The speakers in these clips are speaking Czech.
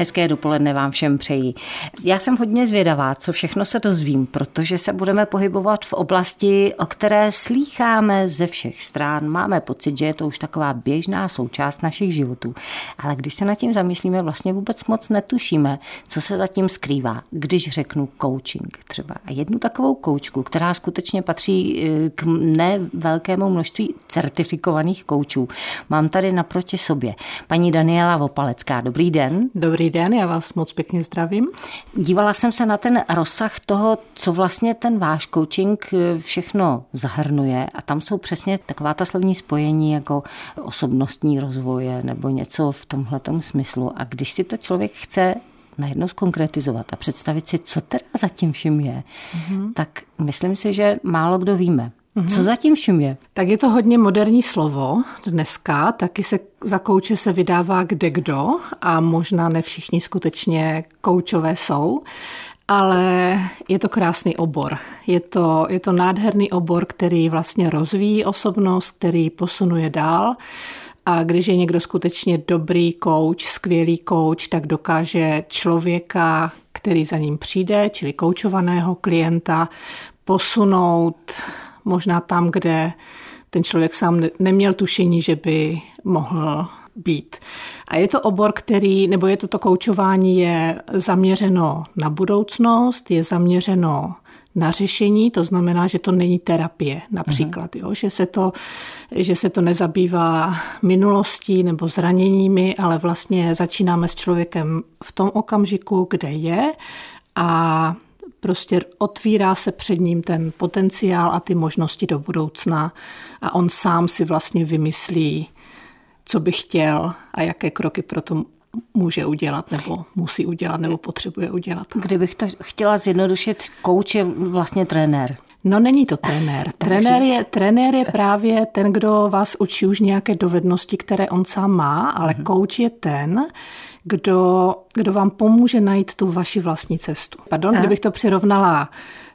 Hezké dopoledne vám všem přeji. Já jsem hodně zvědavá, co všechno se dozvím, protože se budeme pohybovat v oblasti, o které slýcháme ze všech stran. Máme pocit, že je to už taková běžná součást našich životů. Ale když se nad tím zamyslíme, vlastně vůbec moc netušíme, co se zatím skrývá. Když řeknu coaching třeba. A jednu takovou koučku, která skutečně patří eh, k nevelkému množství certifikovaných koučů, mám tady naproti sobě. Paní Daniela Vopalecká, dobrý den. Dobrý den, já vás moc pěkně zdravím. Dívala jsem se na ten rozsah toho, co vlastně ten váš coaching eh, všechno zahrnuje a tam jsou přesně taková ta slovní spojení jako osobnostní rozvoje nebo něco v tomhle smyslu. A když si to člověk chce najednou zkonkretizovat a představit si, co teda zatím vším je, mm-hmm. tak myslím si, že málo kdo víme. Co zatím vším je? Tak je to hodně moderní slovo dneska, taky se za kouče se vydává kde kdo a možná ne všichni skutečně koučové jsou, ale je to krásný obor. Je to, je to nádherný obor, který vlastně rozvíjí osobnost, který posunuje dál. A když je někdo skutečně dobrý kouč, skvělý kouč, tak dokáže člověka, který za ním přijde, čili koučovaného klienta, posunout možná tam, kde ten člověk sám neměl tušení, že by mohl být. A je to obor, který, nebo je to to koučování, je zaměřeno na budoucnost, je zaměřeno na řešení, to znamená, že to není terapie například, jo? Že, se to, že se to nezabývá minulostí nebo zraněními, ale vlastně začínáme s člověkem v tom okamžiku, kde je a prostě otvírá se před ním ten potenciál a ty možnosti do budoucna a on sám si vlastně vymyslí, co by chtěl a jaké kroky pro to může udělat, nebo musí udělat, nebo potřebuje udělat. Kdybych to chtěla zjednodušit, kouč je vlastně trenér. No není to trenér. Trenér je, trenér je právě ten, kdo vás učí už nějaké dovednosti, které on sám má, ale mm-hmm. kouč je ten, kdo, kdo vám pomůže najít tu vaši vlastní cestu. Pardon, kdybych to přirovnala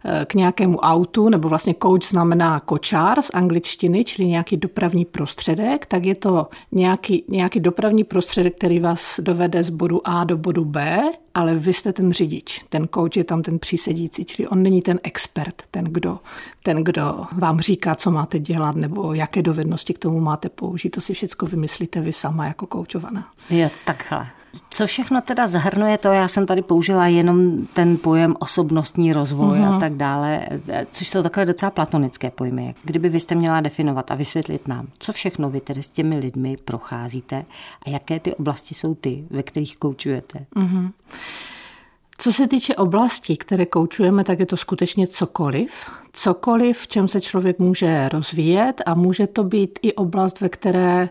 eh, k nějakému autu, nebo vlastně coach znamená kočár z angličtiny, čili nějaký dopravní prostředek, tak je to nějaký, nějaký dopravní prostředek, který vás dovede z bodu A do bodu B, ale vy jste ten řidič. Ten coach je tam ten přísedící, čili on není ten expert, ten kdo, ten, kdo vám říká, co máte dělat, nebo jaké dovednosti k tomu máte použít. To si všechno vymyslíte vy sama jako koučovaná. Jo, takhle. Co všechno teda zahrnuje to? Já jsem tady použila jenom ten pojem osobnostní rozvoj uh-huh. a mhm. tak dále, což jsou takové docela platonické pojmy. Kdyby vy jste měla definovat a vysvětlit nám, co všechno vy tedy s těmi lidmi procházíte a jaké ty oblasti jsou ty, ve kterých koučujete? Uh-huh. Co se týče oblastí, které koučujeme, tak je to skutečně cokoliv. Cokoliv, v čem se člověk může rozvíjet a může to být i oblast, ve které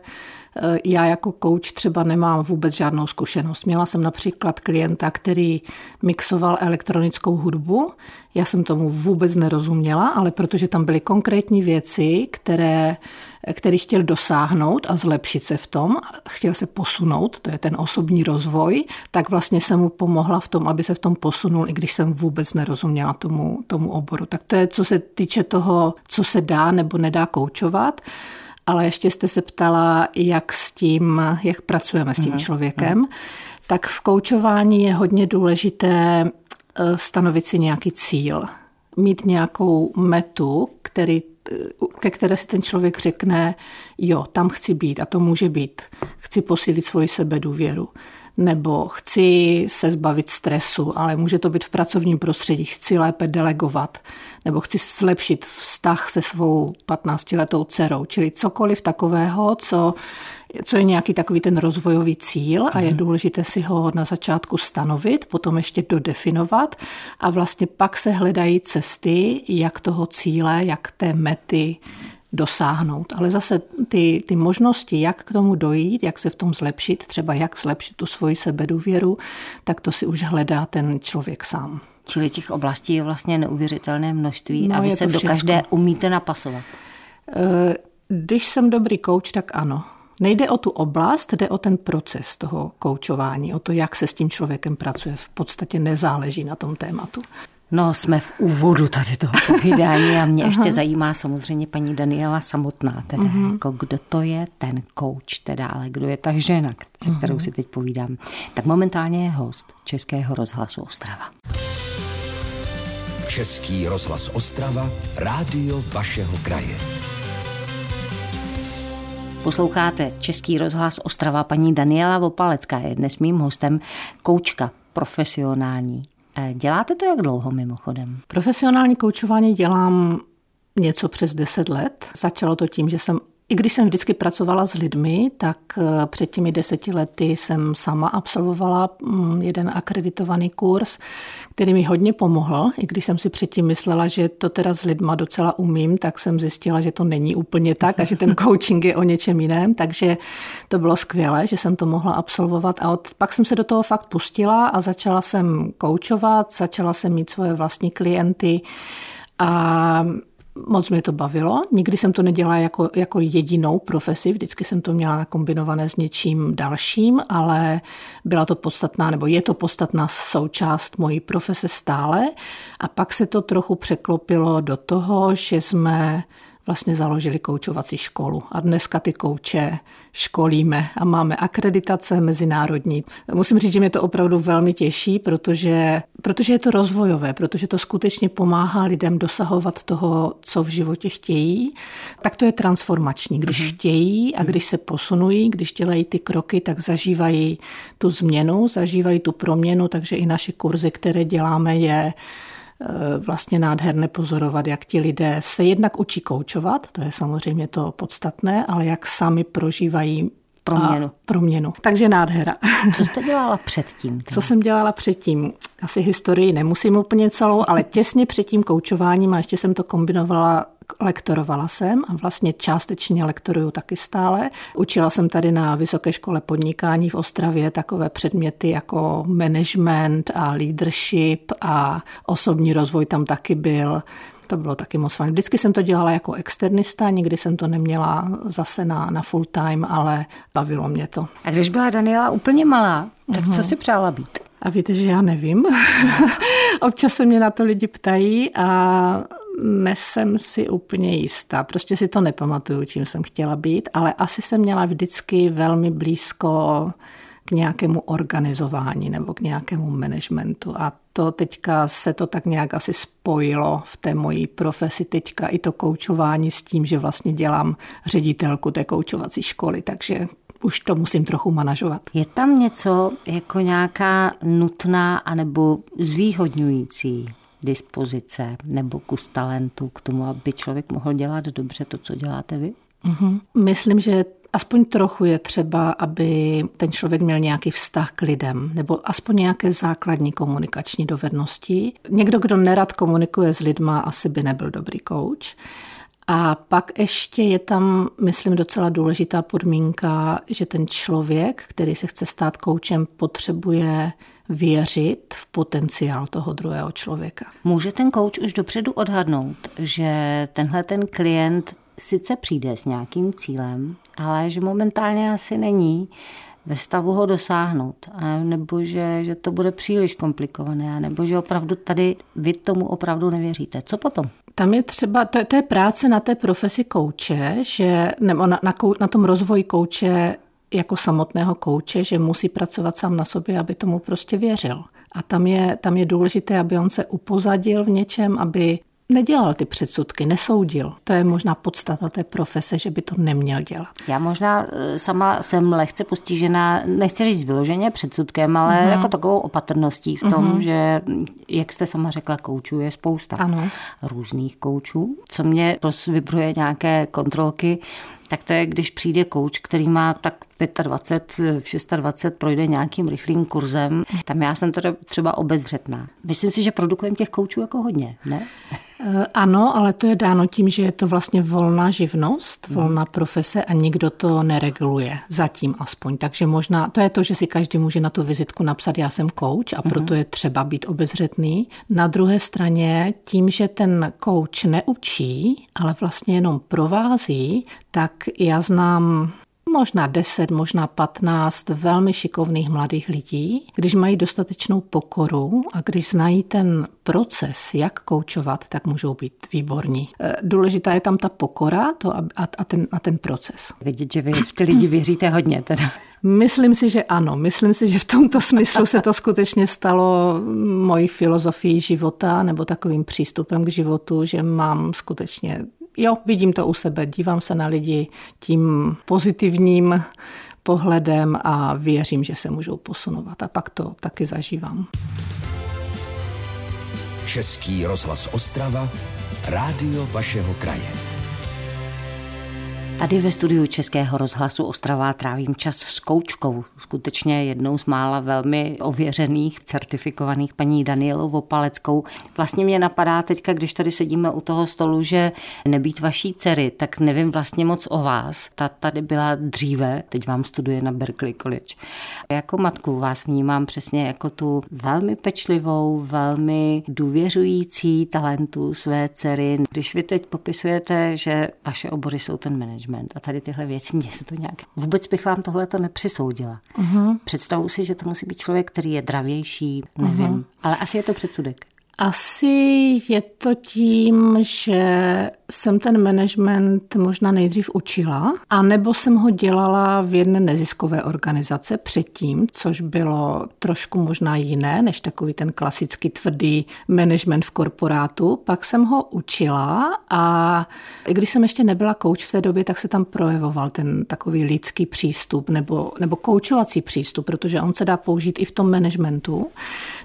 Eh, já jako coach třeba nemám vůbec žádnou zkušenost. Měla jsem například klienta, který mixoval elektronickou hudbu. Já jsem tomu vůbec nerozuměla, ale protože tam byly konkrétní věci, které, který chtěl dosáhnout a zlepšit se v tom, chtěl se posunout, to je ten osobní rozvoj, tak vlastně jsem mu pomohla v tom, aby se v tom posunul, i když jsem vůbec nerozuměla tomu, tomu oboru. Tak to je, co se týče toho, co se dá nebo nedá koučovat ale ještě jste se ptala, jak s tím, jak pracujeme s tím člověkem. Tak v koučování je hodně důležité eh, stanovit si nějaký cíl, mít nějakou metu, který, eh, ke které si ten člověk řekne, jo, tam chci být a to může být. Chci posílit svoji sebedůvěru nebo chci se zbavit stresu, ale může to být v pracovním prostředí, chci lépe delegovat, nebo chci zlepšit vztah se svou 15-letou dcerou, čili cokoliv takového, co, co je nějaký takový ten rozvojový cíl a je mhm. důležité si ho na začátku stanovit, potom ještě dodefinovat a vlastně pak se hledají cesty, jak toho cíle, jak té mety dosáhnout. Ale zase ty, ty možnosti, jak k tomu dojít, jak se v tom zlepšit, třeba jak zlepšit tu svoji sebedůvěru, tak to si už hledá ten člověk sám. Čili těch oblastí je vlastně neuvěřitelné množství no, a vy se do každé umíte napasovat. Eh, když jsem dobrý kouč, tak ano. Nejde o tu oblast, jde o ten proces toho koučování, o to, jak se s tím člověkem pracuje. V podstatě nezáleží na tom tématu. No, jsme v úvodu tady toho povídání a mě ještě zajímá samozřejmě paní Daniela samotná, teda uh-huh. jako kdo to je ten coach, teda, ale kdo je ta žena, se kterou uh-huh. si teď povídám. Tak momentálně je host Českého rozhlasu Ostrava. Český rozhlas Ostrava, rádio vašeho kraje. Posloucháte Český rozhlas Ostrava. Paní Daniela Vopalecká je dnes mým hostem, koučka profesionální. Eh, děláte to jak dlouho mimochodem? Profesionální koučování dělám něco přes 10 let. Začalo to tím, že jsem i když jsem vždycky pracovala s lidmi, tak eh, před těmi deseti lety jsem sama absolvovala mm, jeden akreditovaný kurz, který mi hodně pomohl. I když jsem si předtím myslela, že to teda s lidma docela umím, tak jsem zjistila, že to není úplně tak a že ten coaching je o něčem jiném. Takže to bylo skvělé, že jsem to mohla absolvovat. A od, pak jsem se do toho fakt pustila a začala jsem koučovat, začala jsem mít svoje vlastní klienty a Moc mě to bavilo. Nikdy jsem to nedělala jako, jako jedinou profesi, vždycky jsem to měla nakombinované s něčím dalším, ale byla to podstatná, nebo je to podstatná součást mojí profese stále. A pak se to trochu překlopilo do toho, že jsme vlastně založili koučovací školu. A dneska ty kouče školíme a máme akreditace mezinárodní. Musím říct, že mě to opravdu velmi těší, protože, protože je to rozvojové, protože to skutečně pomáhá lidem dosahovat toho, co v životě chtějí. Tak to je transformační. Když mm-hmm. chtějí a mhm. když se posunují, když dělají ty kroky, tak zažívají tu změnu, zažívají tu proměnu, takže i naše kurzy, které děláme, je vlastně nádherné pozorovat, jak ti lidé se jednak učí koučovat, to je samozřejmě to podstatné, ale jak sami prožívají proměnu. proměnu. Takže nádhera. Co jste dělala předtím? Co jsem dělala předtím? Asi historii nemusím úplně celou, ale těsně před tím koučováním a ještě jsem to kombinovala lektorovala jsem a vlastně částečně lektoruju taky stále. Učila jsem tady na Vysoké škole podnikání v Ostravě takové předměty jako management a leadership a osobní rozvoj tam taky byl. To bylo taky moc fajn. Vždycky jsem to dělala jako externista, nikdy jsem to neměla zase na, na full time, ale bavilo mě to. A když byla Daniela úplně malá, tak co mhm. si přála být? A víte, že já nevím. Občas se mě na to lidi ptají a nesem si úplně jistá. Prostě si to nepamatuju, čím jsem chtěla být, ale asi jsem měla vždycky velmi blízko k nějakému organizování nebo k nějakému managementu. A to teďka se to tak nějak asi spojilo v té mojí profesi teďka i to koučování s tím, že vlastně dělám ředitelku té koučovací školy, takže už to musím trochu manažovat. Je tam něco jako nějaká nutná anebo zvýhodňující dispozice nebo kus talentu k tomu, aby člověk mohl dělat dobře to, co děláte vy? Mm-hmm. Myslím, že aspoň trochu je třeba, aby ten člověk měl nějaký vztah k lidem, nebo aspoň nějaké základní komunikační dovednosti. Někdo, kdo nerad komunikuje s lidma, asi by nebyl dobrý coach. A pak ještě je tam, myslím, docela důležitá podmínka, že ten člověk, který se chce stát koučem, potřebuje věřit v potenciál toho druhého člověka. Může ten kouč už dopředu odhadnout, že tenhle ten klient sice přijde s nějakým cílem, ale že momentálně asi není ve stavu ho dosáhnout, nebo že, že to bude příliš komplikované, nebo že opravdu tady vy tomu opravdu nevěříte. Co potom? Tam je třeba, to, to je práce na té profesi kouče, že, nebo na, na, na tom rozvoji kouče jako samotného kouče, že musí pracovat sám na sobě, aby tomu prostě věřil. A tam je, tam je důležité, aby on se upozadil v něčem, aby nedělal ty předsudky, nesoudil. To je možná podstata té profese, že by to neměl dělat. Já možná e, sama jsem lehce postižená, nechci říct vyloženě předsudkem, ale mm-hmm. jako takovou opatrností v tom, mm-hmm. že, jak jste sama řekla, koučů je spousta. Ano. Různých koučů. Co mě vybruje nějaké kontrolky, tak to je, když přijde kouč, který má tak 25, 26, projde nějakým rychlým kurzem. Tam já jsem teda třeba obezřetná. Myslím si, že produkujeme těch koučů jako hodně, ne? Eh, ano, ale to je dáno tím, že je to vlastně volná živnost, hmm. volná profese a nikdo to nereguluje, zatím aspoň. Takže možná, to je to, že si každý může na tu vizitku napsat, já jsem coach a proto hmm. je třeba být obezřetný. Na druhé straně, tím, že ten coach neučí, ale vlastně jenom provází, tak já znám možná 10, možná 15 velmi šikovných mladých lidí, když mají dostatečnou pokoru a když znají ten proces, jak koučovat, tak můžou být výborní. Eh, důležitá je tam ta pokora to a, a, ten, a ten proces. Vidět, že vy v ty lidi věříte hodně teda. Myslím si, že ano. Myslím si, že v tomto smyslu se to skutečně stalo mojí filozofií života nebo takovým přístupem k životu, že mám skutečně jo, vidím to u sebe, dívám se na lidi tím pozitivním pohledem a věřím, že se můžou posunovat. A pak to taky zažívám. Český rozhlas Ostrava, rádio vašeho kraje. Tady ve studiu Českého rozhlasu Ostrava trávím čas s koučkou, skutečně jednou z mála velmi ověřených, certifikovaných paní Danielou Vopaleckou. Vlastně mě napadá teďka, když tady sedíme u toho stolu, že nebýt vaší dcery, tak nevím vlastně moc o vás. Ta tady byla dříve, teď vám studuje na Berkeley College. Jako matku vás vnímám přesně jako tu velmi pečlivou, velmi důvěřující talentu své dcery. Když vy teď popisujete, že vaše obory jsou ten management, management a tady tyhle věci, mě se to nějak... Vůbec bych vám tohle to nepřisoudila. Uh-huh. Představu si, že to musí být člověk, který je dravější, nevím, uh-huh. ale asi je to předsudek. Asi je to tím, že jsem ten management možná nejdřív učila, a nebo jsem ho dělala v jedné neziskové organizace předtím, což bylo trošku možná jiné, než takový ten klasický tvrdý management v korporátu. Pak jsem ho učila a i když jsem ještě nebyla kouč v té době, tak se tam projevoval ten takový lidský přístup nebo, nebo koučovací přístup, protože on se dá použít i v tom managementu.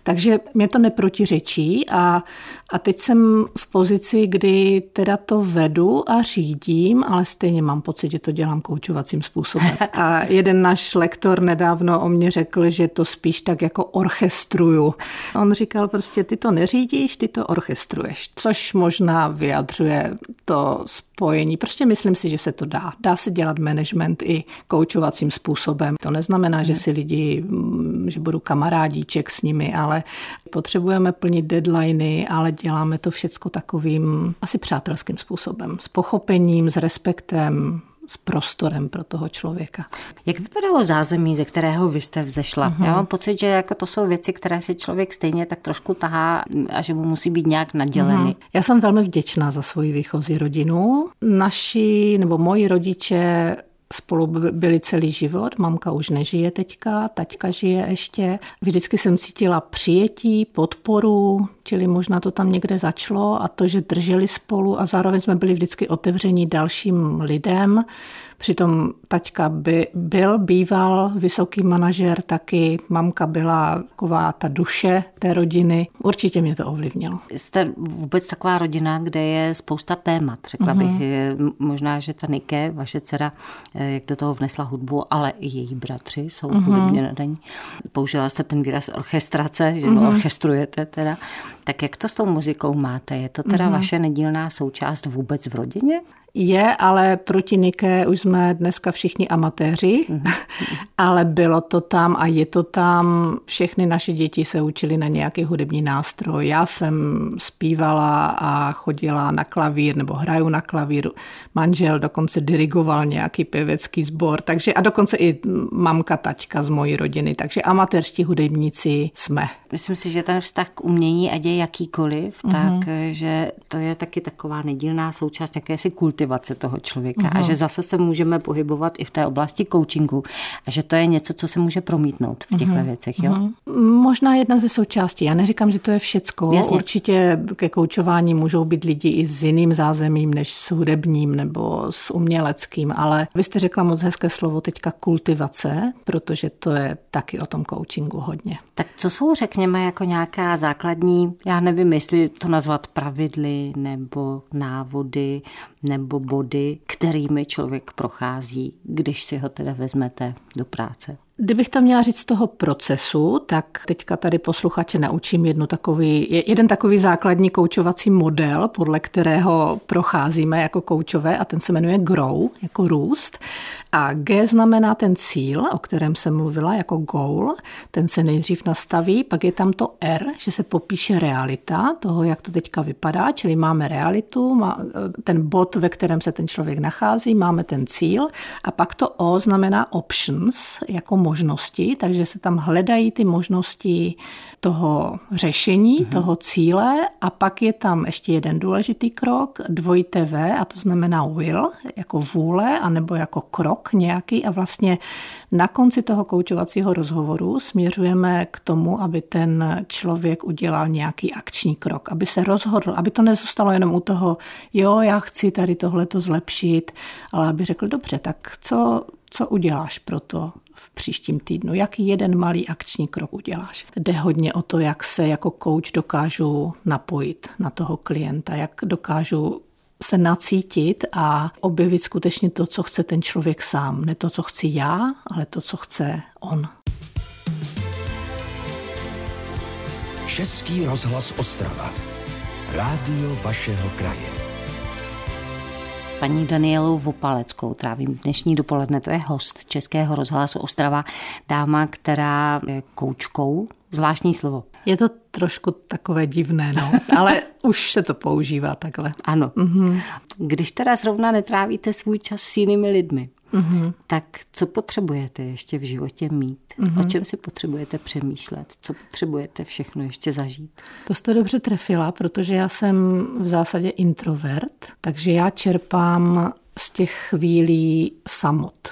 Takže mě to neprotiřečí a, a teď jsem v pozici, kdy teda to vedu a řídím, ale stejně mám pocit, že to dělám koučovacím způsobem. A jeden náš lektor nedávno o mě řekl, že to spíš tak jako orchestruju. On říkal prostě, ty to neřídíš, ty to orchestruješ, což možná vyjadřuje to spojení. Prostě myslím si, že se to dá. Dá se dělat management i koučovacím způsobem. To neznamená, že si lidi, mm, že budu kamarádíček s nimi, ale potřebujeme plnit deadliny, ale děláme to všecko takovým asi přátelským způsobem. S pochopením, s respektem, s prostorem pro toho člověka. Jak vypadalo zázemí, ze kterého vy jste vzešla? Uh-huh. Já mám pocit, že jako to jsou věci, které si člověk stejně tak trošku tahá a že mu musí být nějak naděleny. Uh-huh. Já jsem velmi vděčná za svoji výchozí rodinu. Naši nebo moji rodiče spolu byli celý život. Mamka už nežije teďka, taťka žije ještě. Vždycky jsem cítila přijetí, podporu, čili možná to tam někde začalo a to, že drželi spolu a zároveň jsme byli vždycky otevření dalším lidem. Přitom taťka by byl, býval vysoký manažer, taky mamka byla taková ta duše té rodiny. Určitě mě to ovlivnilo. Jste vůbec taková rodina, kde je spousta témat, řekla uh-huh. bych. Možná, že ta Nike, vaše dcera, eh, jak do toho vnesla hudbu, ale i její bratři jsou uh-huh. hudebně nadaní. Použila jste ten výraz orchestrace, že uh-huh. orchestrujete teda. Tak jak to s tou muzikou máte? Je to teda uh-huh. vaše nedílná součást vůbec v rodině? Je, ale proti Nike už jsme dneska všichni amatéři, mm-hmm. ale bylo to tam a je to tam. Všechny naše děti se učili na nějaký hudební nástroj. Já jsem zpívala a chodila na klavír nebo hraju na klavír. Manžel dokonce dirigoval nějaký pěvecký sbor, takže a dokonce i mamka, taťka z mojí rodiny, takže amatérští hudebníci jsme. Myslím si, že ten vztah k umění, ať je jakýkoliv, mm-hmm. takže to je taky taková nedílná součást jakési kultury motivace toho člověka uh-huh. a že zase se můžeme pohybovat i v té oblasti coachingu a že to je něco, co se může promítnout v těchto uh-huh. věcech. Jo? Uh-huh. Možná jedna ze součástí. Já neříkám, že to je všecko. Jasně. Určitě ke koučování můžou být lidi i s jiným zázemím než s hudebním nebo s uměleckým, ale vy jste řekla moc hezké slovo teďka kultivace, protože to je taky o tom coachingu hodně. Tak co jsou, řekněme, jako nějaká základní, já nevím, jestli to nazvat pravidly nebo návody nebo body, kterými člověk prochází, když si ho teda vezmete do práce? Kdybych tam měla říct z toho procesu, tak teďka tady posluchače naučím jednu takový, jeden takový základní koučovací model, podle kterého procházíme jako koučové a ten se jmenuje GROW, jako růst. A G znamená ten cíl, o kterém jsem mluvila, jako goal. Ten se nejdřív nastaví, pak je tam to R, že se popíše realita toho, jak to teďka vypadá, čili máme realitu, má ten bod, ve kterém se ten člověk nachází, máme ten cíl a pak to O znamená options, jako možnosti, takže se tam hledají ty možnosti toho řešení, mm-hmm. toho cíle a pak je tam ještě jeden důležitý krok, dvojité V a to znamená will, jako vůle, anebo jako krok nějaký a vlastně na konci toho koučovacího rozhovoru směřujeme k tomu, aby ten člověk udělal nějaký akční krok, aby se rozhodl, aby to nezůstalo jenom u toho, jo, já chci tady tohle to zlepšit, ale aby řekl, dobře, tak co, co uděláš pro to v příštím týdnu? Jaký jeden malý akční krok uděláš? Jde hodně o to, jak se jako coach dokážu napojit na toho klienta, jak dokážu se nacítit a objevit skutečně to, co chce ten člověk sám. Ne to, co chci já, ale to, co chce on. Český rozhlas Ostrava. Rádio vašeho kraje paní Danielou Vopaleckou. Trávím dnešní dopoledne, to je host Českého rozhlasu Ostrava, dáma, která je koučkou, zvláštní slovo. Je to trošku takové divné, no, ale už se to používá takhle. Ano. Mm-hmm. Když teda zrovna netrávíte svůj čas s jinými lidmi, mm-hmm. tak co potřebujete ještě v životě mít? Mm-hmm. O čem si potřebujete přemýšlet? Co potřebujete všechno ještě zažít? To jste dobře trefila, protože já jsem v zásadě introvert, takže já čerpám z těch chvílí samot.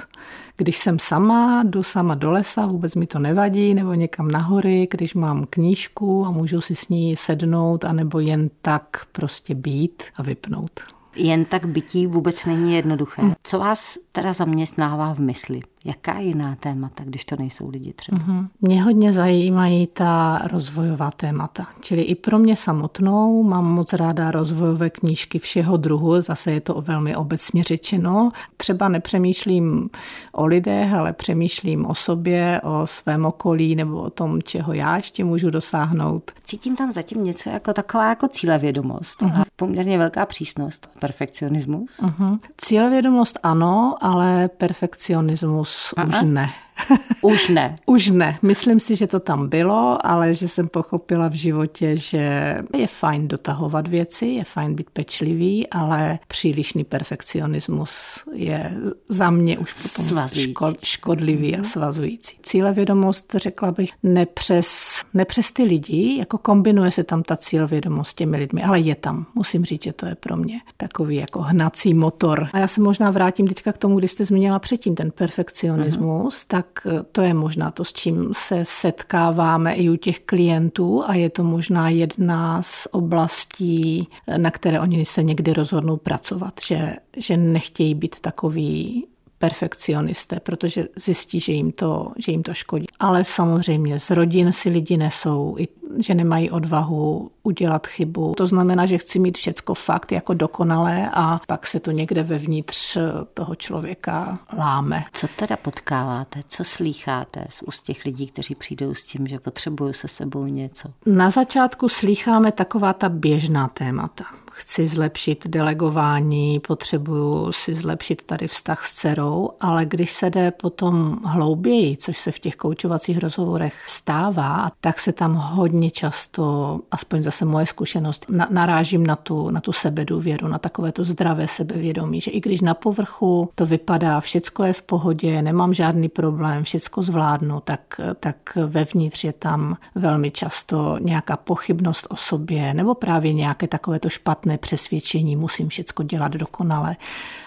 Když jsem sama, jdu sama do lesa, vůbec mi to nevadí, nebo někam nahory, když mám knížku a můžu si s ní sednout, anebo jen tak prostě být a vypnout jen tak bytí vůbec není jednoduché. Co vás teda zaměstnává v mysli? Jaká jiná témata, když to nejsou lidi třeba? Mm-hmm. Mě hodně zajímají ta rozvojová témata. Čili i pro mě samotnou mám moc ráda rozvojové knížky všeho druhu, zase je to velmi obecně řečeno. Třeba nepřemýšlím o lidech, ale přemýšlím o sobě, o svém okolí nebo o tom, čeho já ještě můžu dosáhnout. Cítím tam zatím něco jako taková jako cílevědomost mm-hmm. a poměrně velká přísnost, perfekcionismus. Mm-hmm. Cílevědomost ano, ale perfekcionismus Aha. už ne. Už ne. už ne. Myslím si, že to tam bylo, ale že jsem pochopila v životě, že je fajn dotahovat věci, je fajn být pečlivý, ale přílišný perfekcionismus je za mě už potom škod, škodlivý a mhm. svazující. Cílevědomost, řekla bych, nepřes, nepřes ty lidi, jako kombinuje se tam ta cílevědomost s těmi lidmi, ale je tam. Musím říct, že to je pro mě takový jako hnací motor. A já se možná vrátím teďka k tomu, když jste zmínila předtím ten perfekcionismus, uh-huh. tak tak to je možná to, s čím se setkáváme i u těch klientů a je to možná jedna z oblastí, na které oni se někdy rozhodnou pracovat, že, že nechtějí být takový perfekcionisté, protože zjistí, že jim, to, že jim to škodí. Ale samozřejmě z rodin si lidi nesou, i, že nemají odvahu udělat chybu. To znamená, že chci mít všecko fakt jako dokonalé a pak se to někde vevnitř toho člověka láme. Co teda potkáváte, co slýcháte z úst těch lidí, kteří přijdou s tím, že potřebují se sebou něco? Na začátku slýcháme taková ta běžná témata chci zlepšit delegování, potřebuju si zlepšit tady vztah s dcerou, ale když se jde potom hlouběji, což se v těch koučovacích rozhovorech stává, tak se tam hodně často, aspoň zase moje zkušenost, na, narážím na tu, na tu sebedůvěru, na takové to zdravé sebevědomí, že i když na povrchu to vypadá, všecko je v pohodě, nemám žádný problém, všecko zvládnu, tak, tak vevnitř je tam velmi často nějaká pochybnost o sobě nebo právě nějaké takové to špatné špatné přesvědčení, musím všechno dělat dokonale.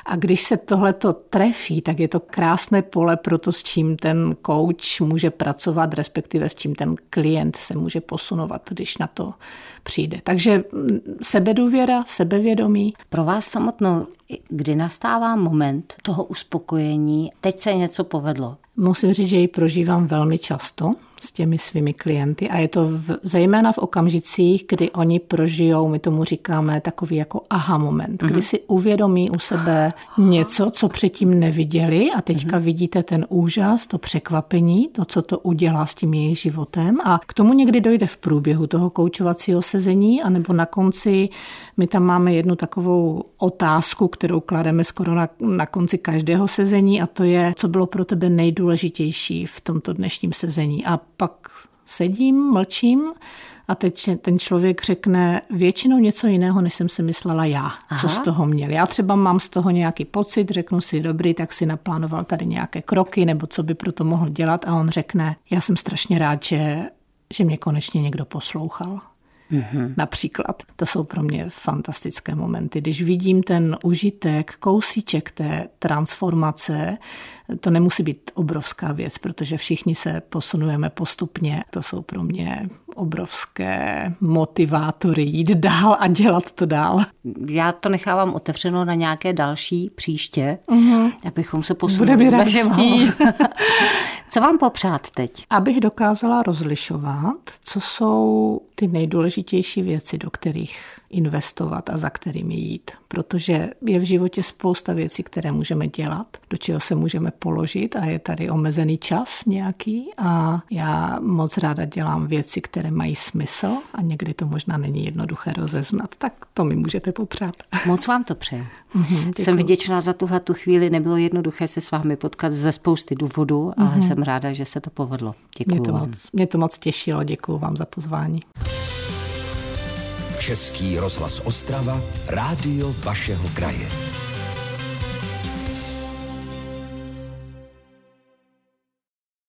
A když se tohleto trefí, tak je to krásné pole pro to, s čím ten coach může pracovat, respektive s čím ten klient se může posunovat, když na to přijde. Takže mm, sebedůvěra, sebevědomí. Pro vás samotnou, kdy nastává moment toho uspokojení, teď se něco povedlo, Musím říct, že ji prožívám velmi často. S těmi svými klienty a je to v, zejména v okamžicích, kdy oni prožijou, my tomu říkáme takový jako aha moment, mm-hmm. kdy si uvědomí u sebe něco, co předtím neviděli a teďka mm-hmm. vidíte ten úžas, to překvapení, to, co to udělá s tím jejich životem a k tomu někdy dojde v průběhu toho koučovacího sezení anebo na konci, my tam máme jednu takovou otázku, kterou klademe skoro na, na konci každého sezení a to je, co bylo pro tebe nejdůležitější v tomto dnešním sezení. A pak sedím, mlčím a teď ten člověk řekne většinou něco jiného, než jsem si myslela já, Aha. co z toho měl. Já třeba mám z toho nějaký pocit, řeknu si, dobrý, tak si naplánoval tady nějaké kroky, nebo co by pro to mohl dělat a on řekne, já jsem strašně rád, že, že mě konečně někdo poslouchal. Mm-hmm. Například. To jsou pro mě fantastické momenty. Když vidím ten užitek, kousíček té transformace, to nemusí být obrovská věc, protože všichni se posunujeme postupně. To jsou pro mě obrovské motivátory jít dál a dělat to dál. Já to nechávám otevřeno na nějaké další příště, uh-huh. abychom se posunuli. Bude mi Co vám popřát teď? Abych dokázala rozlišovat, co jsou ty nejdůležitější věci, do kterých investovat a za kterými jít. Protože je v životě spousta věcí, které můžeme dělat, do čeho se můžeme položit a je tady omezený čas nějaký a já moc ráda dělám věci, které mají smysl a někdy to možná není jednoduché rozeznat, tak to mi můžete popřát. Moc vám to přeju. Mm-hmm, jsem vděčná za tuhle tu chvíli, nebylo jednoduché se s vámi potkat ze spousty důvodů, ale mm-hmm. Jsem ráda, že se to povedlo. Děkuji mě to vám. Moc, mě to moc těšilo, děkuji vám za pozvání. Český rozhlas Ostrava, rádio vašeho kraje.